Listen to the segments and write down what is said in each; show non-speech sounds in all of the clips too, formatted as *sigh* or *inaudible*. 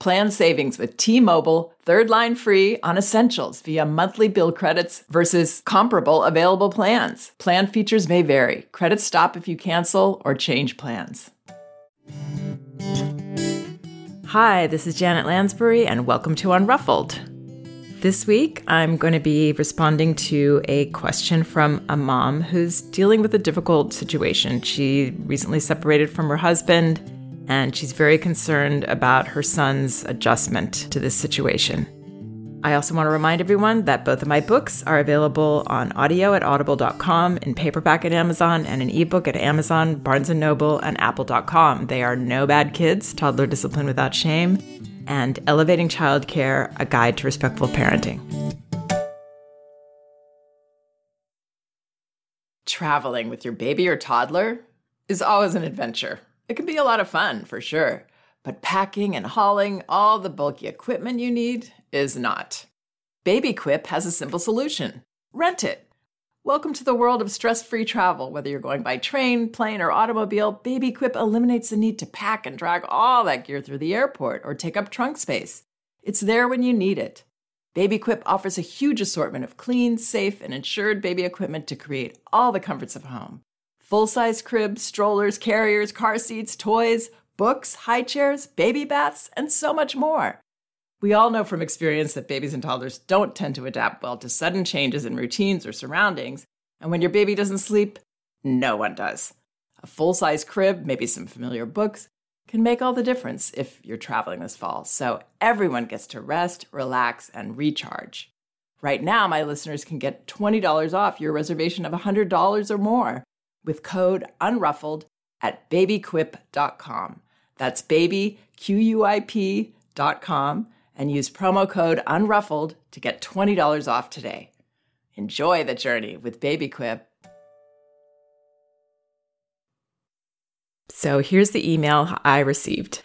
Plan savings with T-Mobile, third line free on essentials via monthly bill credits versus comparable available plans. Plan features may vary. Credits stop if you cancel or change plans. Hi, this is Janet Lansbury and welcome to Unruffled. This week, I'm going to be responding to a question from a mom who's dealing with a difficult situation. She recently separated from her husband and she's very concerned about her son's adjustment to this situation. I also want to remind everyone that both of my books are available on audio at audible.com, in paperback at Amazon, and an ebook at Amazon, Barnes & Noble, and apple.com. They are No Bad Kids, Toddler Discipline Without Shame, and Elevating Childcare, A Guide to Respectful Parenting. Traveling with your baby or toddler is always an adventure. It can be a lot of fun, for sure, but packing and hauling all the bulky equipment you need is not. BabyQuip has a simple solution rent it. Welcome to the world of stress free travel. Whether you're going by train, plane, or automobile, BabyQuip eliminates the need to pack and drag all that gear through the airport or take up trunk space. It's there when you need it. BabyQuip offers a huge assortment of clean, safe, and insured baby equipment to create all the comforts of home full size cribs, strollers, carriers, car seats, toys, books, high chairs, baby baths, and so much more. We all know from experience that babies and toddlers don't tend to adapt well to sudden changes in routines or surroundings, and when your baby doesn't sleep, no one does. A full size crib, maybe some familiar books, can make all the difference if you're traveling this fall. So everyone gets to rest, relax, and recharge. Right now, my listeners can get $20 off your reservation of $100 or more with code unruffled at babyquip.com. That's baby, Q-U-I-P.com, and use promo code unruffled to get $20 off today. Enjoy the journey with BabyQuip. So here's the email I received.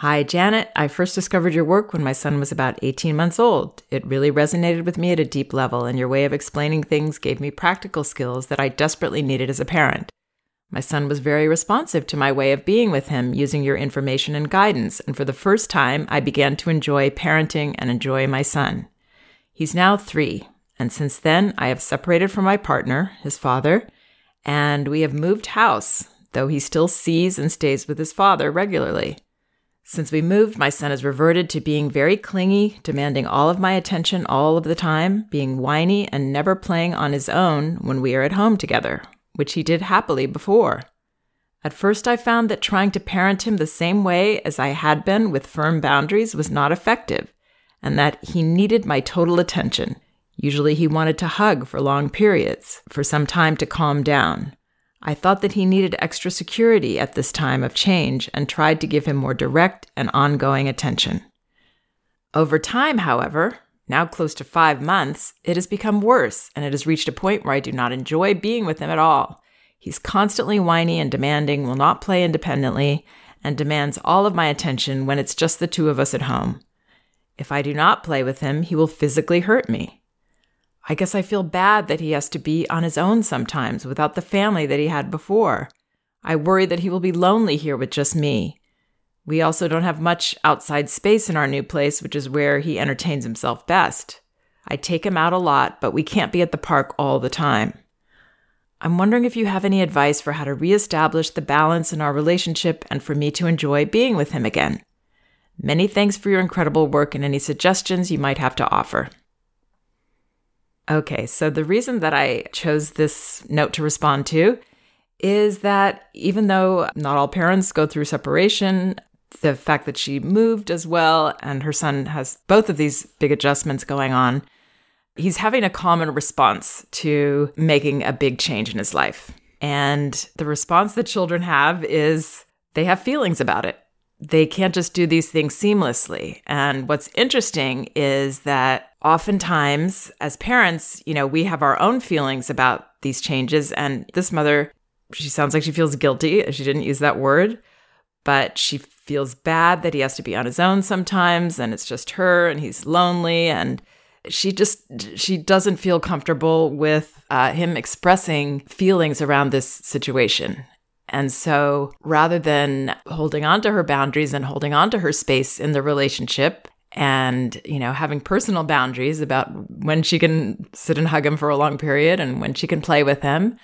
Hi, Janet. I first discovered your work when my son was about 18 months old. It really resonated with me at a deep level, and your way of explaining things gave me practical skills that I desperately needed as a parent. My son was very responsive to my way of being with him using your information and guidance, and for the first time, I began to enjoy parenting and enjoy my son. He's now three, and since then, I have separated from my partner, his father, and we have moved house, though he still sees and stays with his father regularly. Since we moved, my son has reverted to being very clingy, demanding all of my attention all of the time, being whiny, and never playing on his own when we are at home together, which he did happily before. At first, I found that trying to parent him the same way as I had been with firm boundaries was not effective, and that he needed my total attention. Usually, he wanted to hug for long periods, for some time to calm down. I thought that he needed extra security at this time of change and tried to give him more direct and ongoing attention. Over time, however, now close to five months, it has become worse and it has reached a point where I do not enjoy being with him at all. He's constantly whiny and demanding, will not play independently, and demands all of my attention when it's just the two of us at home. If I do not play with him, he will physically hurt me. I guess I feel bad that he has to be on his own sometimes without the family that he had before. I worry that he will be lonely here with just me. We also don't have much outside space in our new place, which is where he entertains himself best. I take him out a lot, but we can't be at the park all the time. I'm wondering if you have any advice for how to reestablish the balance in our relationship and for me to enjoy being with him again. Many thanks for your incredible work and any suggestions you might have to offer. Okay, so the reason that I chose this note to respond to is that even though not all parents go through separation, the fact that she moved as well and her son has both of these big adjustments going on, he's having a common response to making a big change in his life. And the response that children have is they have feelings about it. They can't just do these things seamlessly. And what's interesting is that oftentimes, as parents, you know, we have our own feelings about these changes. And this mother, she sounds like she feels guilty. She didn't use that word, but she feels bad that he has to be on his own sometimes and it's just her and he's lonely and she just she doesn't feel comfortable with uh, him expressing feelings around this situation and so rather than holding on to her boundaries and holding on to her space in the relationship and you know having personal boundaries about when she can sit and hug him for a long period and when she can play with him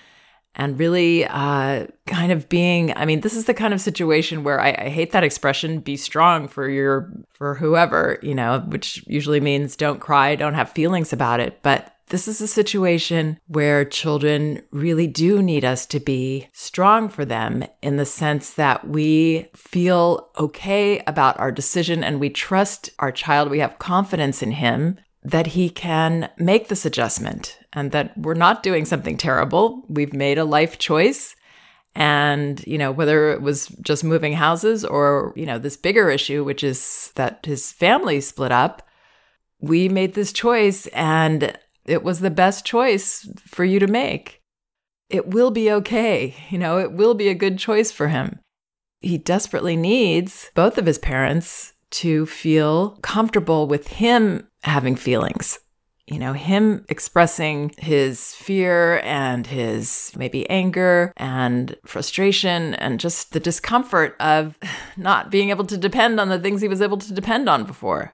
and really uh, kind of being i mean this is the kind of situation where I, I, hate that expression be strong for your for whoever you know which usually means don't cry don't have feelings about it. But this is a situation where children really do need us to be strong for them in the sense that we feel okay about our decision and we trust our child we have confidence in him that he can make this adjustment and that we're not doing something terrible. We've made a life choice. And, you know, whether it was just moving houses or, you know, this bigger issue, which is that his family split up, we made this choice and it was the best choice for you to make. It will be okay. You know, it will be a good choice for him. He desperately needs both of his parents to feel comfortable with him having feelings. You know, him expressing his fear and his maybe anger and frustration and just the discomfort of *laughs* not being able to depend on the things he was able to depend on before,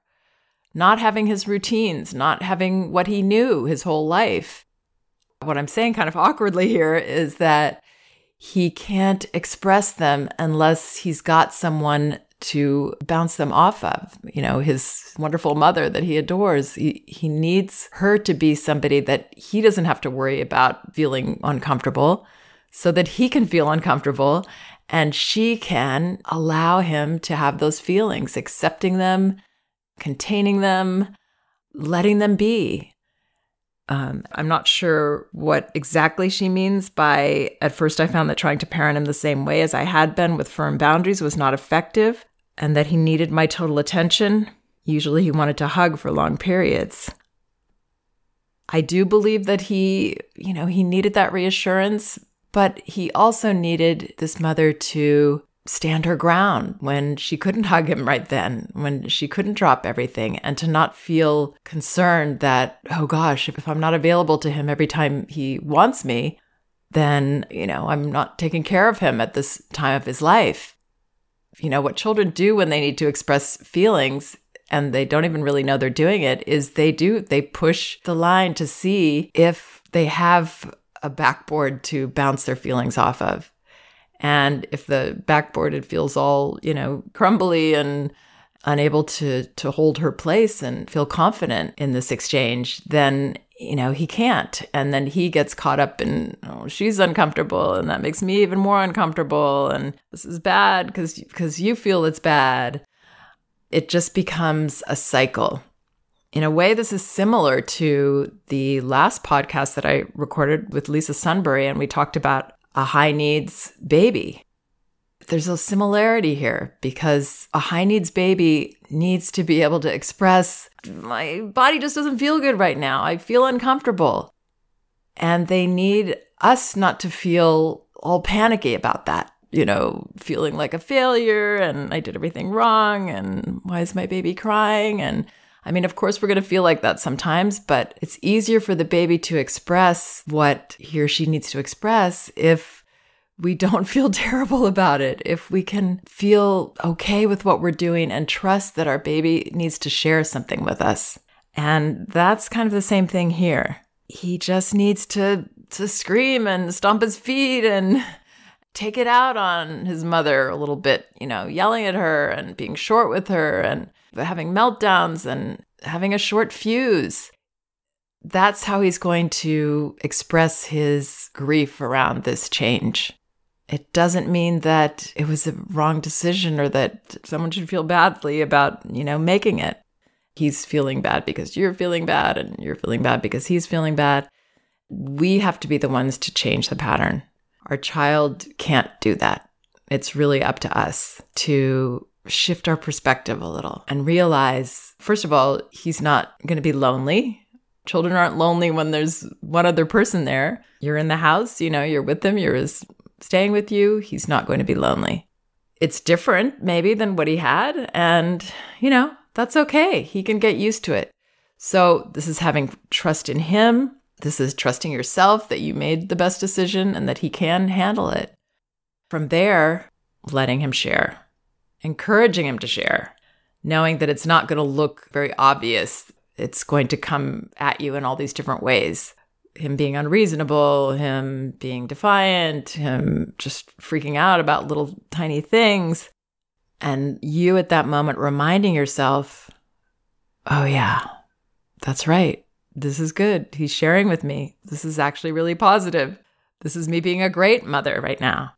not having his routines, not having what he knew his whole life. What I'm saying kind of awkwardly here is that he can't express them unless he's got someone to bounce them off of. You know, his wonderful mother that he adores, he, he needs her to be somebody that he doesn't have to worry about feeling uncomfortable so that he can feel uncomfortable and she can allow him to have those feelings, accepting them, containing them, letting them be. Um, I'm not sure what exactly she means by at first I found that trying to parent him the same way as I had been with firm boundaries was not effective and that he needed my total attention. Usually he wanted to hug for long periods. I do believe that he, you know, he needed that reassurance, but he also needed this mother to stand her ground when she couldn't *laughs* hug him right then, when she couldn't drop everything, and to not feel concerned that, oh gosh, if I'm not available to him every time he wants me, then, you know, I'm not taking care of him at this time of his life you know, what children do when they need to express feelings and they don't even really know they're doing it is they do, they push the line to see if they have a backboard to bounce their feelings off of. And if the backboard it feels all, you know, crumbly and unable to to hold her place and feel confident in this exchange, then you know, he can't. And then he gets caught up in, oh, she's uncomfortable and that makes me even more uncomfortable. And this is bad because because you feel it's bad. It just becomes a cycle. In a way, this is similar to the last podcast that I recorded with Lisa Sunbury, and we talked about a high needs baby there's a similarity here because a high needs baby needs to be able to express, my body just doesn't feel good right now. I feel uncomfortable. And they need us not to feel all panicky about that, you know, feeling like a failure and I did everything wrong and why is my baby crying? And I mean, of course, we're going to feel like that sometimes, but it's easier for the baby to express what he or she needs to express if we don't *laughs* feel terrible about it, if we can feel okay with what we're doing and trust that our baby needs to share something with us. And that's kind of the same thing here. He just needs to to scream and stomp his feet and *laughs* take it out on his mother a little bit, you know, yelling at her and being short with her and having meltdowns and having a short fuse. That's how he's going to express his grief around this change. It doesn't mean that it was a wrong decision or that someone should feel badly about, you know, making it. He's feeling bad because you're feeling bad and you're feeling bad because he's feeling bad. We have to be the ones to change the pattern. Our child can't do that. It's really up to us to shift our perspective a little and realize, first of all, he's not going to be lonely. Children aren't lonely when there's one other person there. You're in the house, you know, you're with them, you're staying with you. He's not going to be lonely. It's different, maybe, than what he had. And, you know, that's okay. He can get used to it. So, this is having trust in him. This is trusting yourself that you made the best decision and that he can handle it. From there, letting him share encouraging him to share, knowing that it's not going to look very obvious. It's going to come at you in all these different ways. Him being unreasonable, him being defiant, him just freaking out about little tiny things. And you at that moment reminding yourself, oh, yeah, that's right. This is good. He's sharing with me. This is actually really positive. This is me being a great mother right now.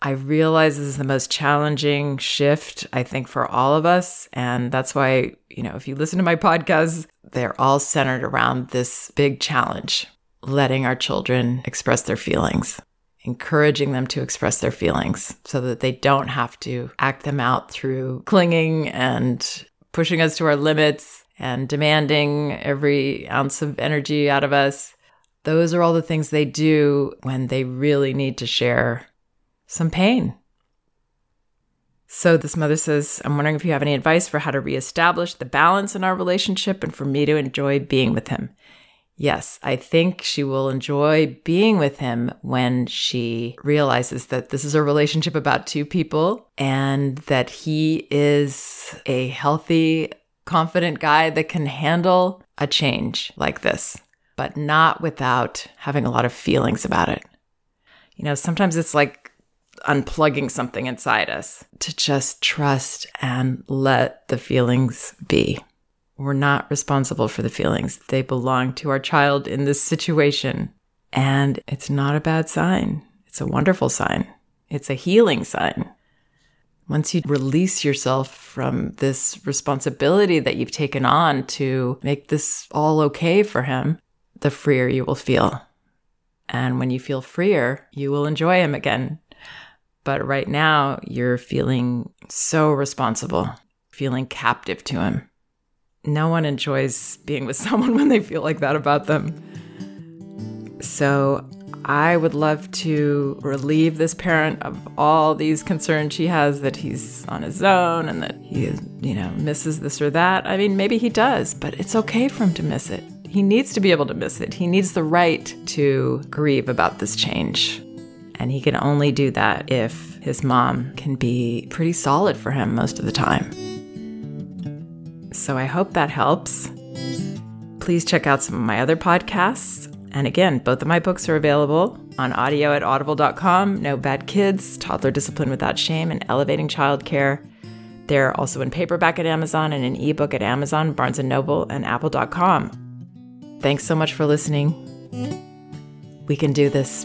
I realize this is the most challenging shift, I think, for all of us. And that's why, you know, if you listen to my podcasts, they're all centered around this big challenge letting our children express their feelings, encouraging them to express their feelings so that they don't have to act them out through clinging and pushing us to our limits and demanding every ounce of energy out of us. Those are all the things they do when they really need to share some pain. So this mother says, I'm wondering if you have any advice for how to reestablish the balance in our relationship and for me to enjoy being with him. Yes, I think she will enjoy being with him when she realizes that this is a relationship about two people and that he is a healthy, confident guy that can handle a change like this, but not without having a lot of feelings about it. You know, sometimes it's like unplugging something inside us to just trust and let the feelings be. We're not responsible for the feelings. They belong to our child in this situation. And it's not a bad sign. It's a wonderful sign. It's a healing sign. Once you release yourself from this responsibility that you've taken on to make this all okay for him, the freer you will feel. And when you feel freer, you will enjoy him again but right now, you're feeling so responsible, feeling captive to him. No one enjoys being with *laughs* someone when they feel like that about them. So, I would love to relieve this parent of all these concerns she has that he's on his own and that he, you know, misses this or that. I mean, maybe he does, but it's okay for him to miss it. He needs to be able to miss it. He needs the right to grieve about this change. And he can only do that if his mom can be pretty solid for him most of the time. So I hope that helps. Please check out some of my other podcasts. And again, both of my books are available on audio at audible.com No Bad Kids, Toddler Discipline Without Shame, and Elevating Childcare. They're also in paperback at Amazon and an ebook at Amazon, Barnes & Noble, and apple.com. Thanks so much for listening. We can do this.